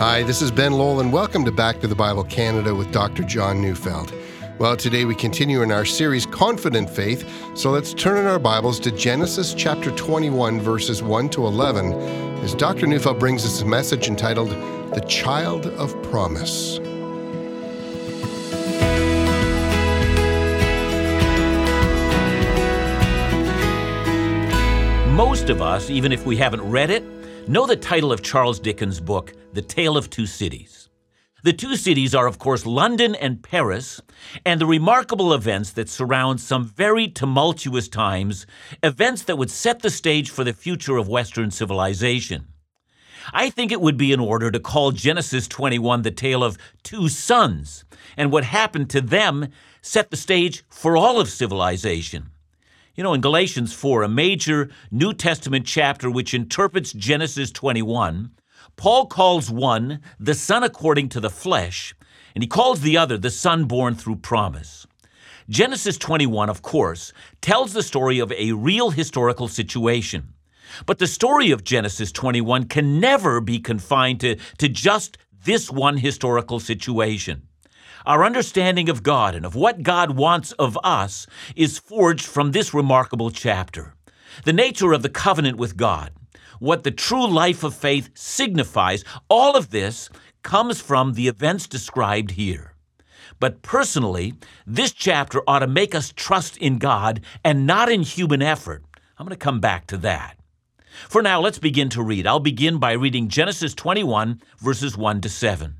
Hi, this is Ben Lowell, and welcome to Back to the Bible Canada with Dr. John Neufeld. Well, today we continue in our series Confident Faith, so let's turn in our Bibles to Genesis chapter 21, verses 1 to 11, as Dr. Neufeld brings us a message entitled The Child of Promise. Most of us, even if we haven't read it, know the title of Charles Dickens' book, The Tale of Two Cities. The two cities are, of course, London and Paris, and the remarkable events that surround some very tumultuous times, events that would set the stage for the future of Western civilization. I think it would be in order to call Genesis 21 the tale of two sons, and what happened to them set the stage for all of civilization. You know, in Galatians 4, a major New Testament chapter which interprets Genesis 21, Paul calls one the son according to the flesh, and he calls the other the son born through promise. Genesis 21, of course, tells the story of a real historical situation. But the story of Genesis 21 can never be confined to, to just this one historical situation. Our understanding of God and of what God wants of us is forged from this remarkable chapter. The nature of the covenant with God, what the true life of faith signifies, all of this comes from the events described here. But personally, this chapter ought to make us trust in God and not in human effort. I'm going to come back to that. For now, let's begin to read. I'll begin by reading Genesis 21, verses 1 to 7.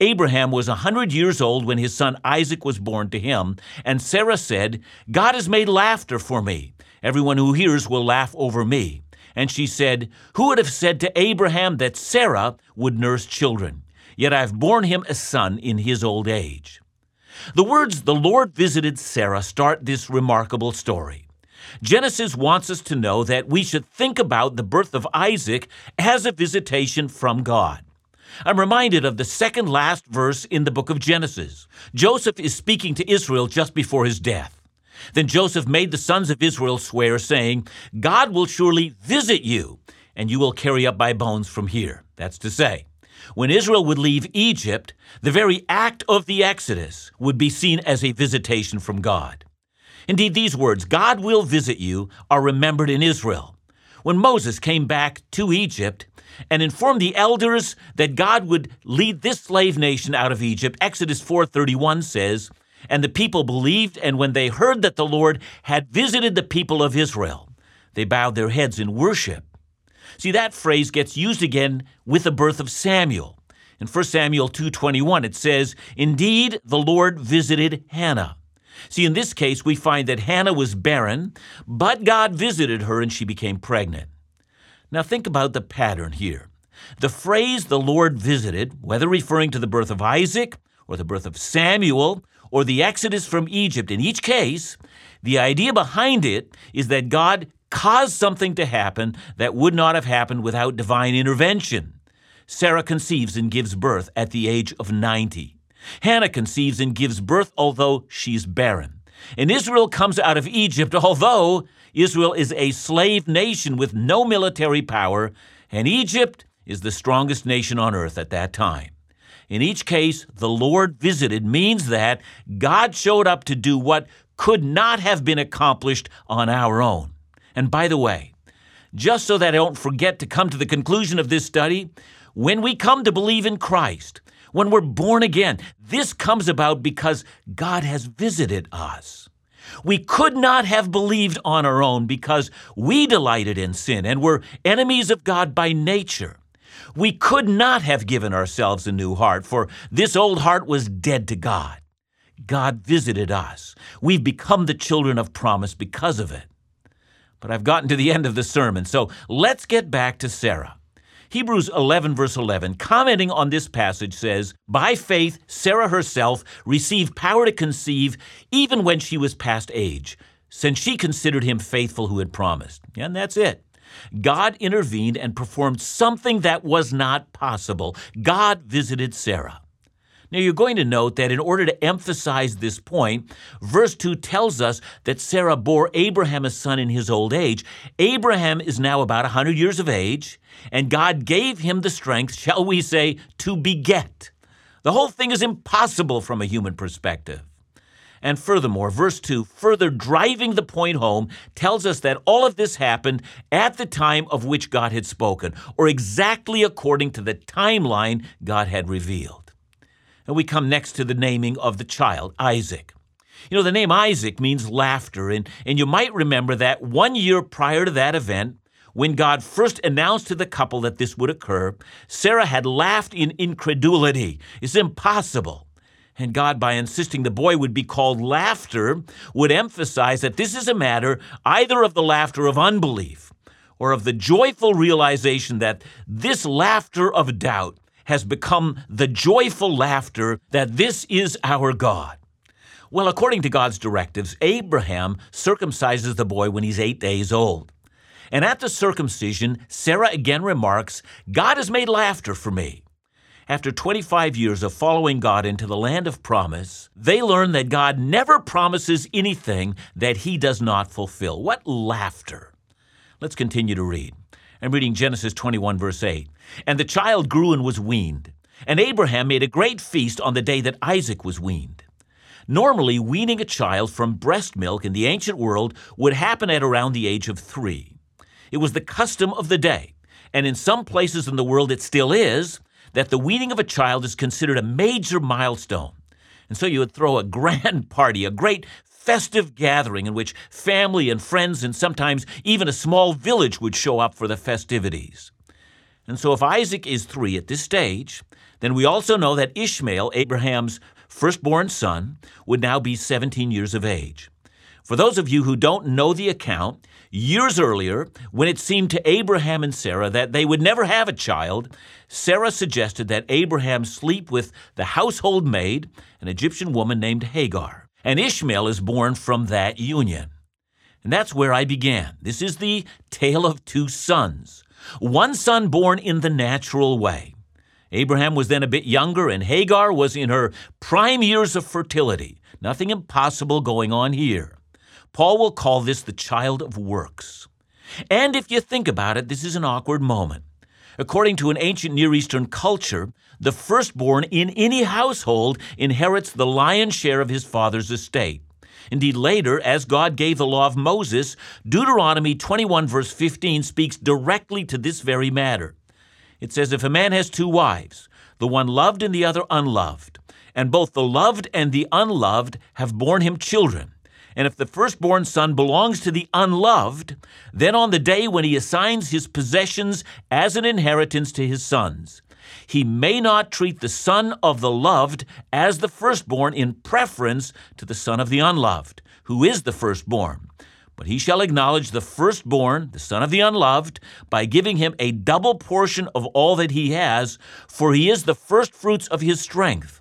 Abraham was a hundred years old when his son Isaac was born to him, and Sarah said, God has made laughter for me. Everyone who hears will laugh over me. And she said, Who would have said to Abraham that Sarah would nurse children? Yet I have borne him a son in his old age. The words, the Lord visited Sarah, start this remarkable story. Genesis wants us to know that we should think about the birth of Isaac as a visitation from God. I'm reminded of the second last verse in the book of Genesis. Joseph is speaking to Israel just before his death. Then Joseph made the sons of Israel swear, saying, God will surely visit you, and you will carry up my bones from here. That's to say, when Israel would leave Egypt, the very act of the Exodus would be seen as a visitation from God. Indeed, these words, God will visit you, are remembered in Israel. When Moses came back to Egypt, and informed the elders that God would lead this slave nation out of Egypt. Exodus 4:31 says, "And the people believed, and when they heard that the Lord had visited the people of Israel, they bowed their heads in worship." See that phrase gets used again with the birth of Samuel. In 1 Samuel 2:21 it says, "Indeed, the Lord visited Hannah." See, in this case, we find that Hannah was barren, but God visited her and she became pregnant. Now think about the pattern here. The phrase the Lord visited, whether referring to the birth of Isaac or the birth of Samuel or the exodus from Egypt, in each case, the idea behind it is that God caused something to happen that would not have happened without divine intervention. Sarah conceives and gives birth at the age of 90. Hannah conceives and gives birth although she's barren. And Israel comes out of Egypt although Israel is a slave nation with no military power, and Egypt is the strongest nation on earth at that time. In each case, the Lord visited means that God showed up to do what could not have been accomplished on our own. And by the way, just so that I don't forget to come to the conclusion of this study, when we come to believe in Christ, when we're born again, this comes about because God has visited us. We could not have believed on our own because we delighted in sin and were enemies of God by nature. We could not have given ourselves a new heart, for this old heart was dead to God. God visited us. We've become the children of promise because of it. But I've gotten to the end of the sermon, so let's get back to Sarah. Hebrews 11, verse 11, commenting on this passage, says, By faith, Sarah herself received power to conceive even when she was past age, since she considered him faithful who had promised. And that's it. God intervened and performed something that was not possible. God visited Sarah. Now, you're going to note that in order to emphasize this point, verse 2 tells us that Sarah bore Abraham a son in his old age. Abraham is now about 100 years of age, and God gave him the strength, shall we say, to beget. The whole thing is impossible from a human perspective. And furthermore, verse 2, further driving the point home, tells us that all of this happened at the time of which God had spoken, or exactly according to the timeline God had revealed. And we come next to the naming of the child, Isaac. You know, the name Isaac means laughter, and, and you might remember that one year prior to that event, when God first announced to the couple that this would occur, Sarah had laughed in incredulity. It's impossible. And God, by insisting the boy would be called laughter, would emphasize that this is a matter either of the laughter of unbelief or of the joyful realization that this laughter of doubt has become the joyful laughter that this is our God. Well, according to God's directives, Abraham circumcises the boy when he's eight days old. And at the circumcision, Sarah again remarks, God has made laughter for me. After 25 years of following God into the land of promise, they learn that God never promises anything that he does not fulfill. What laughter! Let's continue to read. I'm reading Genesis 21, verse 8. And the child grew and was weaned. And Abraham made a great feast on the day that Isaac was weaned. Normally, weaning a child from breast milk in the ancient world would happen at around the age of three. It was the custom of the day, and in some places in the world it still is, that the weaning of a child is considered a major milestone. And so you would throw a grand party, a great festive gathering in which family and friends and sometimes even a small village would show up for the festivities. And so, if Isaac is three at this stage, then we also know that Ishmael, Abraham's firstborn son, would now be 17 years of age. For those of you who don't know the account, years earlier, when it seemed to Abraham and Sarah that they would never have a child, Sarah suggested that Abraham sleep with the household maid, an Egyptian woman named Hagar and Ishmael is born from that union. And that's where I began. This is the tale of two sons. One son born in the natural way. Abraham was then a bit younger, and Hagar was in her prime years of fertility. Nothing impossible going on here. Paul will call this the child of works. And if you think about it, this is an awkward moment. According to an ancient Near Eastern culture, the firstborn in any household inherits the lion's share of his father's estate. Indeed, later, as God gave the law of Moses, Deuteronomy 21, verse 15, speaks directly to this very matter. It says, If a man has two wives, the one loved and the other unloved, and both the loved and the unloved have borne him children, and if the firstborn son belongs to the unloved, then on the day when he assigns his possessions as an inheritance to his sons, he may not treat the son of the loved as the firstborn in preference to the son of the unloved, who is the firstborn. But he shall acknowledge the firstborn, the son of the unloved, by giving him a double portion of all that he has, for he is the firstfruits of his strength.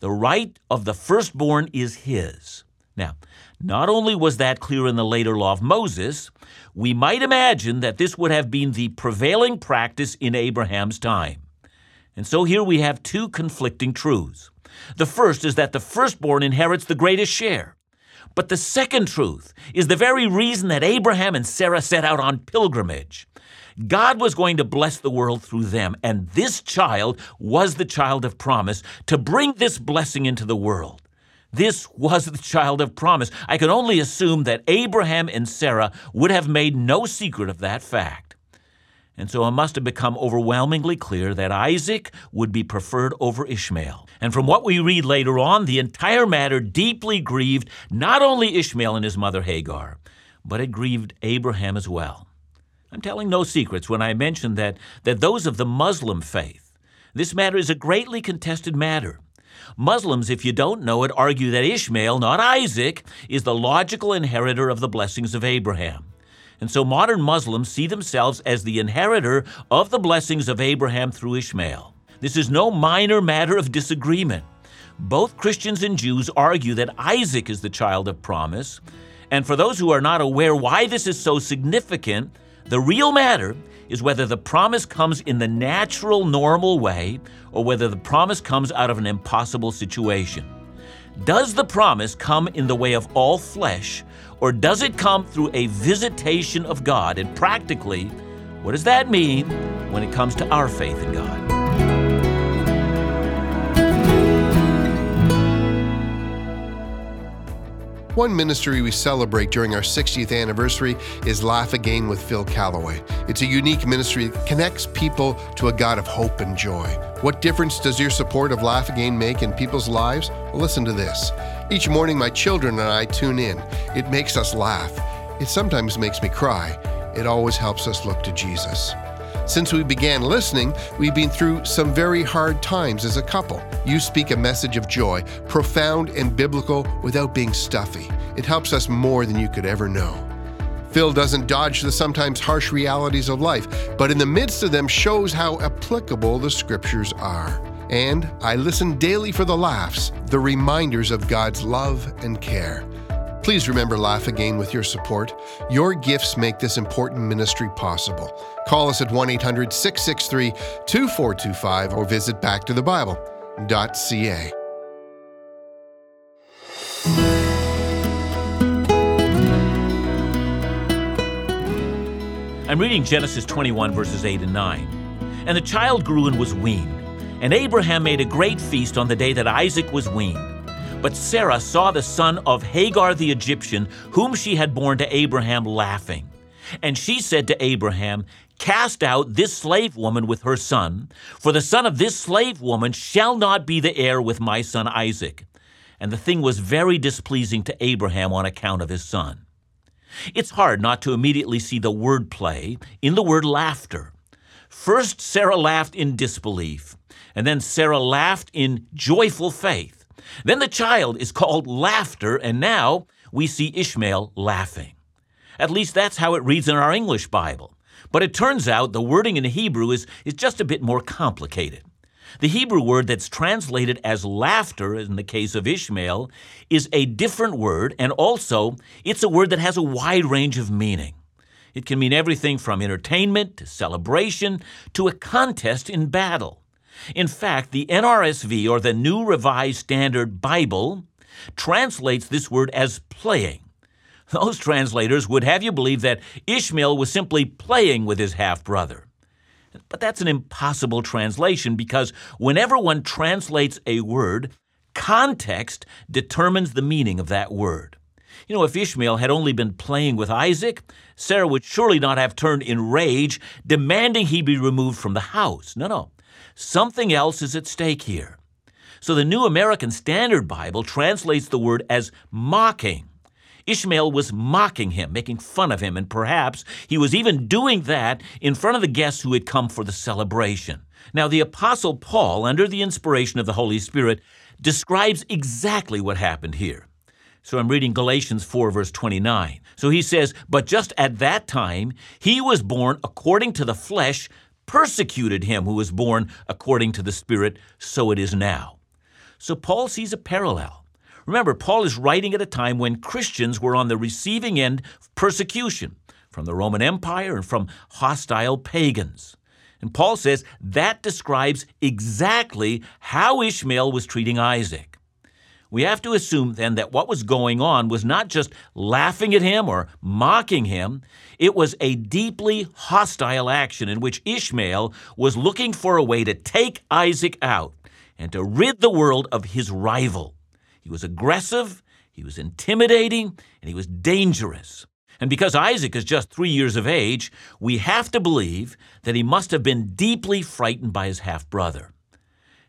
The right of the firstborn is his. Now, not only was that clear in the later law of Moses, we might imagine that this would have been the prevailing practice in Abraham's time. And so here we have two conflicting truths. The first is that the firstborn inherits the greatest share. But the second truth is the very reason that Abraham and Sarah set out on pilgrimage. God was going to bless the world through them, and this child was the child of promise to bring this blessing into the world. This was the child of promise. I can only assume that Abraham and Sarah would have made no secret of that fact. And so it must have become overwhelmingly clear that Isaac would be preferred over Ishmael. And from what we read later on, the entire matter deeply grieved not only Ishmael and his mother Hagar, but it grieved Abraham as well. I'm telling no secrets when I mention that, that those of the Muslim faith, this matter is a greatly contested matter. Muslims, if you don't know it, argue that Ishmael, not Isaac, is the logical inheritor of the blessings of Abraham. And so modern Muslims see themselves as the inheritor of the blessings of Abraham through Ishmael. This is no minor matter of disagreement. Both Christians and Jews argue that Isaac is the child of promise. And for those who are not aware why this is so significant, the real matter is whether the promise comes in the natural, normal way or whether the promise comes out of an impossible situation. Does the promise come in the way of all flesh, or does it come through a visitation of God? And practically, what does that mean when it comes to our faith in God? One ministry we celebrate during our 60th anniversary is Laugh Again with Phil Callaway. It's a unique ministry that connects people to a God of hope and joy. What difference does your support of Laugh Again make in people's lives? Well, listen to this. Each morning, my children and I tune in. It makes us laugh. It sometimes makes me cry. It always helps us look to Jesus. Since we began listening, we've been through some very hard times as a couple. You speak a message of joy, profound and biblical without being stuffy. It helps us more than you could ever know. Phil doesn't dodge the sometimes harsh realities of life, but in the midst of them shows how applicable the scriptures are. And I listen daily for the laughs, the reminders of God's love and care. Please remember Laugh Again with your support. Your gifts make this important ministry possible. Call us at 1 800 663 2425 or visit backtothebible.ca. I'm reading Genesis 21, verses 8 and 9. And the child grew and was weaned. And Abraham made a great feast on the day that Isaac was weaned. But Sarah saw the son of Hagar the Egyptian, whom she had borne to Abraham, laughing. And she said to Abraham, Cast out this slave woman with her son, for the son of this slave woman shall not be the heir with my son Isaac. And the thing was very displeasing to Abraham on account of his son. It's hard not to immediately see the word play in the word laughter. First, Sarah laughed in disbelief, and then Sarah laughed in joyful faith. Then the child is called laughter, and now we see Ishmael laughing. At least that's how it reads in our English Bible. But it turns out the wording in the Hebrew is, is just a bit more complicated. The Hebrew word that's translated as laughter in the case of Ishmael is a different word, and also it's a word that has a wide range of meaning. It can mean everything from entertainment to celebration to a contest in battle. In fact, the NRSV, or the New Revised Standard Bible, translates this word as playing. Those translators would have you believe that Ishmael was simply playing with his half brother. But that's an impossible translation because whenever one translates a word, context determines the meaning of that word. You know, if Ishmael had only been playing with Isaac, Sarah would surely not have turned in rage, demanding he be removed from the house. No, no. Something else is at stake here. So the New American Standard Bible translates the word as mocking. Ishmael was mocking him, making fun of him, and perhaps he was even doing that in front of the guests who had come for the celebration. Now, the Apostle Paul, under the inspiration of the Holy Spirit, describes exactly what happened here. So I'm reading Galatians 4, verse 29. So he says, But just at that time, he was born according to the flesh persecuted him who was born according to the Spirit, so it is now. So Paul sees a parallel. Remember, Paul is writing at a time when Christians were on the receiving end of persecution from the Roman Empire and from hostile pagans. And Paul says that describes exactly how Ishmael was treating Isaac. We have to assume then that what was going on was not just laughing at him or mocking him, it was a deeply hostile action in which Ishmael was looking for a way to take Isaac out and to rid the world of his rival. He was aggressive, he was intimidating, and he was dangerous. And because Isaac is just three years of age, we have to believe that he must have been deeply frightened by his half brother.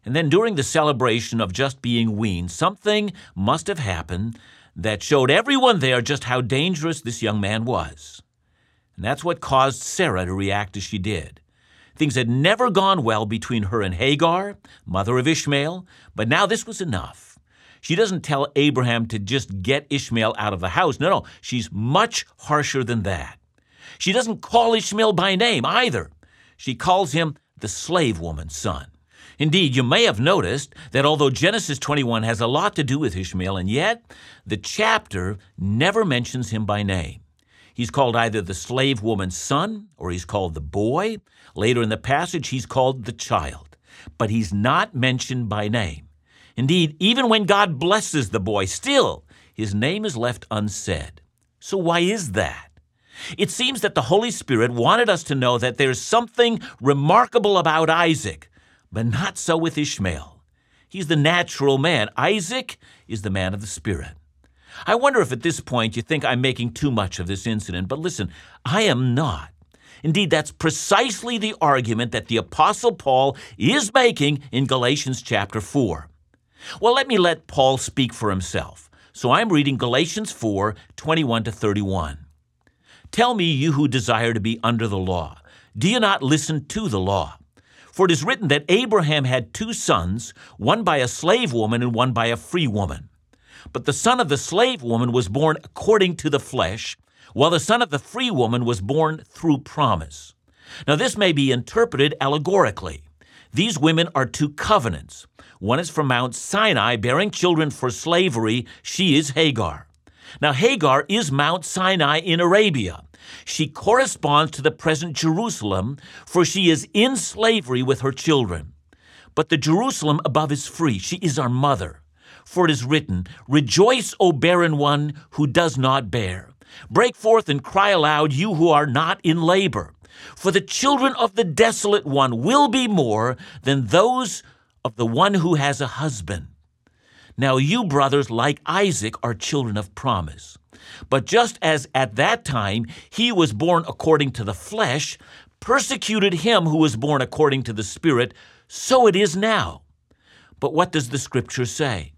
And then during the celebration of just being weaned, something must have happened that showed everyone there just how dangerous this young man was. And that's what caused Sarah to react as she did. Things had never gone well between her and Hagar, mother of Ishmael, but now this was enough. She doesn't tell Abraham to just get Ishmael out of the house. No, no, she's much harsher than that. She doesn't call Ishmael by name either. She calls him the slave woman's son. Indeed, you may have noticed that although Genesis 21 has a lot to do with Ishmael, and yet the chapter never mentions him by name. He's called either the slave woman's son or he's called the boy. Later in the passage, he's called the child, but he's not mentioned by name. Indeed, even when God blesses the boy, still his name is left unsaid. So, why is that? It seems that the Holy Spirit wanted us to know that there's something remarkable about Isaac, but not so with Ishmael. He's the natural man. Isaac is the man of the Spirit. I wonder if at this point you think I'm making too much of this incident, but listen, I am not. Indeed, that's precisely the argument that the Apostle Paul is making in Galatians chapter 4. Well, let me let Paul speak for himself. So I'm reading Galatians 4 21 to 31. Tell me, you who desire to be under the law, do you not listen to the law? For it is written that Abraham had two sons, one by a slave woman and one by a free woman. But the son of the slave woman was born according to the flesh, while the son of the free woman was born through promise. Now, this may be interpreted allegorically. These women are two covenants. One is from Mount Sinai, bearing children for slavery. She is Hagar. Now, Hagar is Mount Sinai in Arabia. She corresponds to the present Jerusalem, for she is in slavery with her children. But the Jerusalem above is free. She is our mother. For it is written, Rejoice, O barren one who does not bear. Break forth and cry aloud, you who are not in labor. For the children of the desolate one will be more than those of the one who has a husband. Now, you, brothers, like Isaac, are children of promise. But just as at that time he was born according to the flesh, persecuted him who was born according to the Spirit, so it is now. But what does the Scripture say?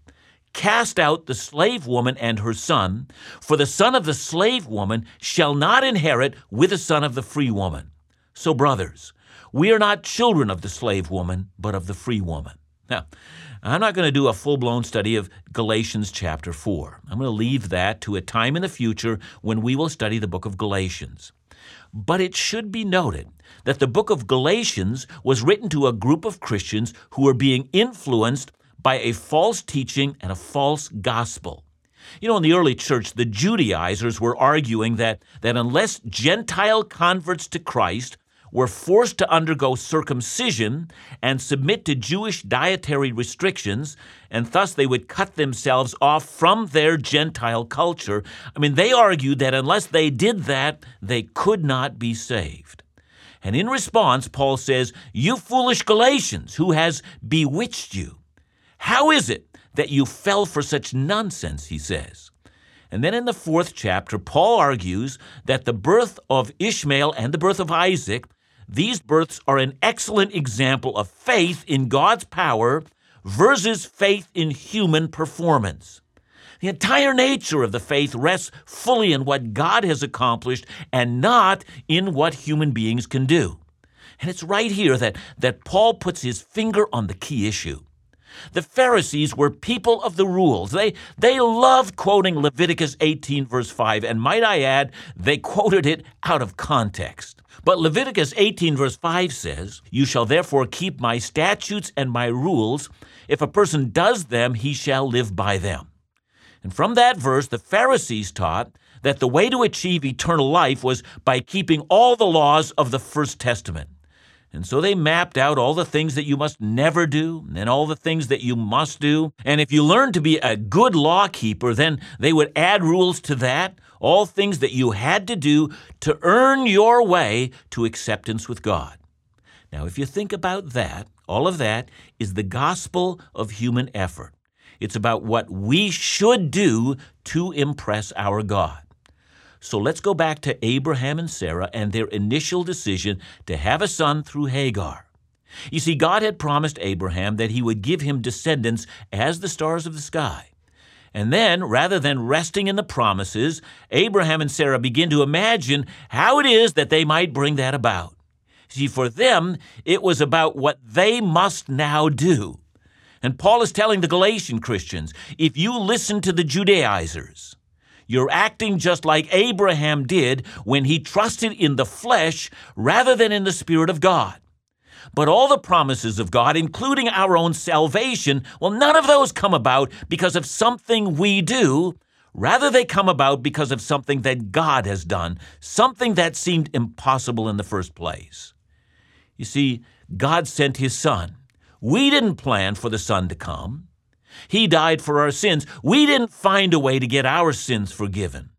Cast out the slave woman and her son, for the son of the slave woman shall not inherit with the son of the free woman. So, brothers, we are not children of the slave woman, but of the free woman. Now, I'm not going to do a full blown study of Galatians chapter 4. I'm going to leave that to a time in the future when we will study the book of Galatians. But it should be noted that the book of Galatians was written to a group of Christians who were being influenced by a false teaching and a false gospel. You know, in the early church, the Judaizers were arguing that, that unless Gentile converts to Christ were forced to undergo circumcision and submit to Jewish dietary restrictions, and thus they would cut themselves off from their Gentile culture. I mean, they argued that unless they did that, they could not be saved. And in response, Paul says, You foolish Galatians, who has bewitched you? How is it that you fell for such nonsense? He says. And then in the fourth chapter, Paul argues that the birth of Ishmael and the birth of Isaac, these births are an excellent example of faith in God's power versus faith in human performance. The entire nature of the faith rests fully in what God has accomplished and not in what human beings can do. And it's right here that, that Paul puts his finger on the key issue. The Pharisees were people of the rules. They, they loved quoting Leviticus 18, verse 5, and might I add, they quoted it out of context. But Leviticus 18, verse 5 says, You shall therefore keep my statutes and my rules. If a person does them, he shall live by them. And from that verse, the Pharisees taught that the way to achieve eternal life was by keeping all the laws of the First Testament. And so they mapped out all the things that you must never do and all the things that you must do. And if you learn to be a good law keeper, then they would add rules to that, all things that you had to do to earn your way to acceptance with God. Now, if you think about that, all of that is the gospel of human effort. It's about what we should do to impress our God. So let's go back to Abraham and Sarah and their initial decision to have a son through Hagar. You see, God had promised Abraham that he would give him descendants as the stars of the sky. And then, rather than resting in the promises, Abraham and Sarah begin to imagine how it is that they might bring that about. See, for them, it was about what they must now do. And Paul is telling the Galatian Christians if you listen to the Judaizers, You're acting just like Abraham did when he trusted in the flesh rather than in the Spirit of God. But all the promises of God, including our own salvation, well, none of those come about because of something we do. Rather, they come about because of something that God has done, something that seemed impossible in the first place. You see, God sent His Son. We didn't plan for the Son to come. He died for our sins. We didn't find a way to get our sins forgiven.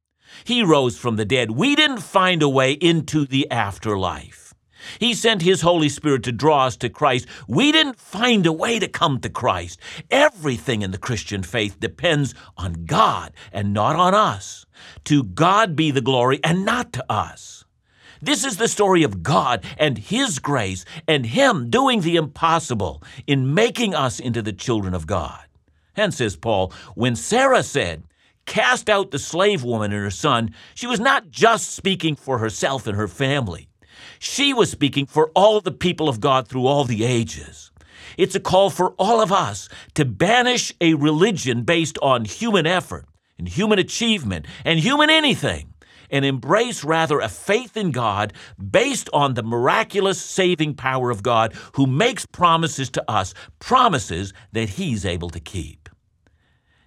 He rose from the dead. We didn't find a way into the afterlife. He sent His Holy Spirit to draw us to Christ. We didn't find a way to come to Christ. Everything in the Christian faith depends on God and not on us. To God be the glory and not to us. This is the story of God and His grace and Him doing the impossible in making us into the children of God. And says Paul, when Sarah said, Cast out the slave woman and her son, she was not just speaking for herself and her family. She was speaking for all the people of God through all the ages. It's a call for all of us to banish a religion based on human effort and human achievement and human anything and embrace rather a faith in God based on the miraculous saving power of God who makes promises to us, promises that He's able to keep.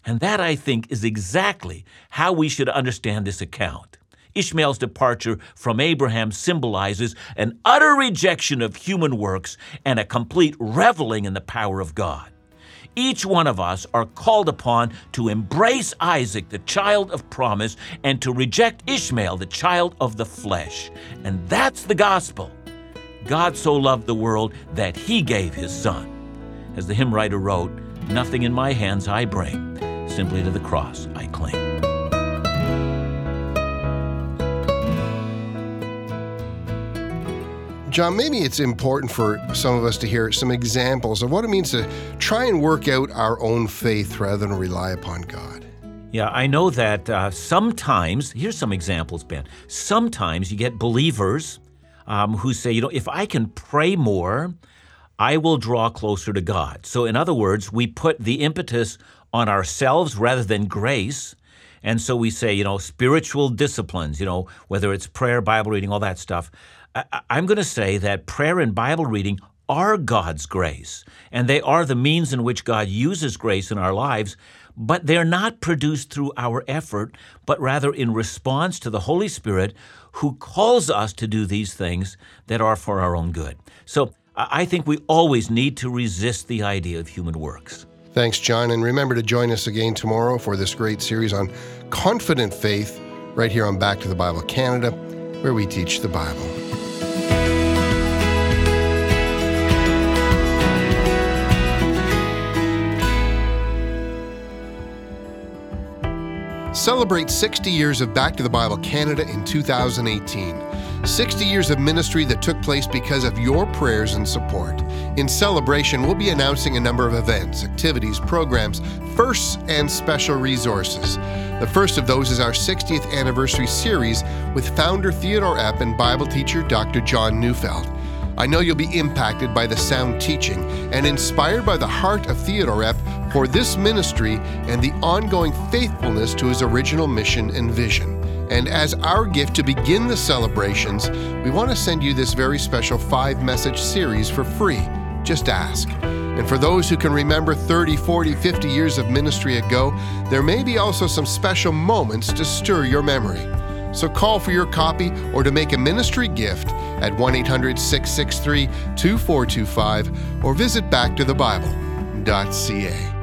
And that, I think, is exactly how we should understand this account. Ishmael's departure from Abraham symbolizes an utter rejection of human works and a complete reveling in the power of God. Each one of us are called upon to embrace Isaac, the child of promise, and to reject Ishmael, the child of the flesh. And that's the gospel. God so loved the world that he gave his son. As the hymn writer wrote, Nothing in my hands I bring Simply to the cross I cling. John, maybe it's important for some of us to hear some examples of what it means to try and work out our own faith rather than rely upon God. Yeah, I know that uh, sometimes, here's some examples, Ben. Sometimes you get believers um, who say, you know, if I can pray more, I will draw closer to God. So, in other words, we put the impetus on ourselves rather than grace. And so we say, you know, spiritual disciplines, you know, whether it's prayer, Bible reading, all that stuff. I, am going to say that prayer and Bible reading are God's grace, and they are the means in which God uses grace in our lives, but they're not produced through our effort, but rather in response to the Holy Spirit who calls us to do these things that are for our own good. So I think we always need to resist the idea of human works. Thanks, John. And remember to join us again tomorrow for this great series on confident faith right here on Back to the Bible Canada, where we teach the Bible. Celebrate 60 years of Back to the Bible Canada in 2018. 60 years of ministry that took place because of your prayers and support. In celebration, we'll be announcing a number of events, activities, programs, firsts, and special resources. The first of those is our 60th anniversary series with founder Theodore Epp and Bible teacher Dr. John Neufeld. I know you'll be impacted by the sound teaching and inspired by the heart of Theodore Epp for this ministry and the ongoing faithfulness to his original mission and vision. And as our gift to begin the celebrations, we want to send you this very special five message series for free. Just ask. And for those who can remember 30, 40, 50 years of ministry ago, there may be also some special moments to stir your memory. So call for your copy or to make a ministry gift at 1 800 663 2425 or visit backtothebible.ca.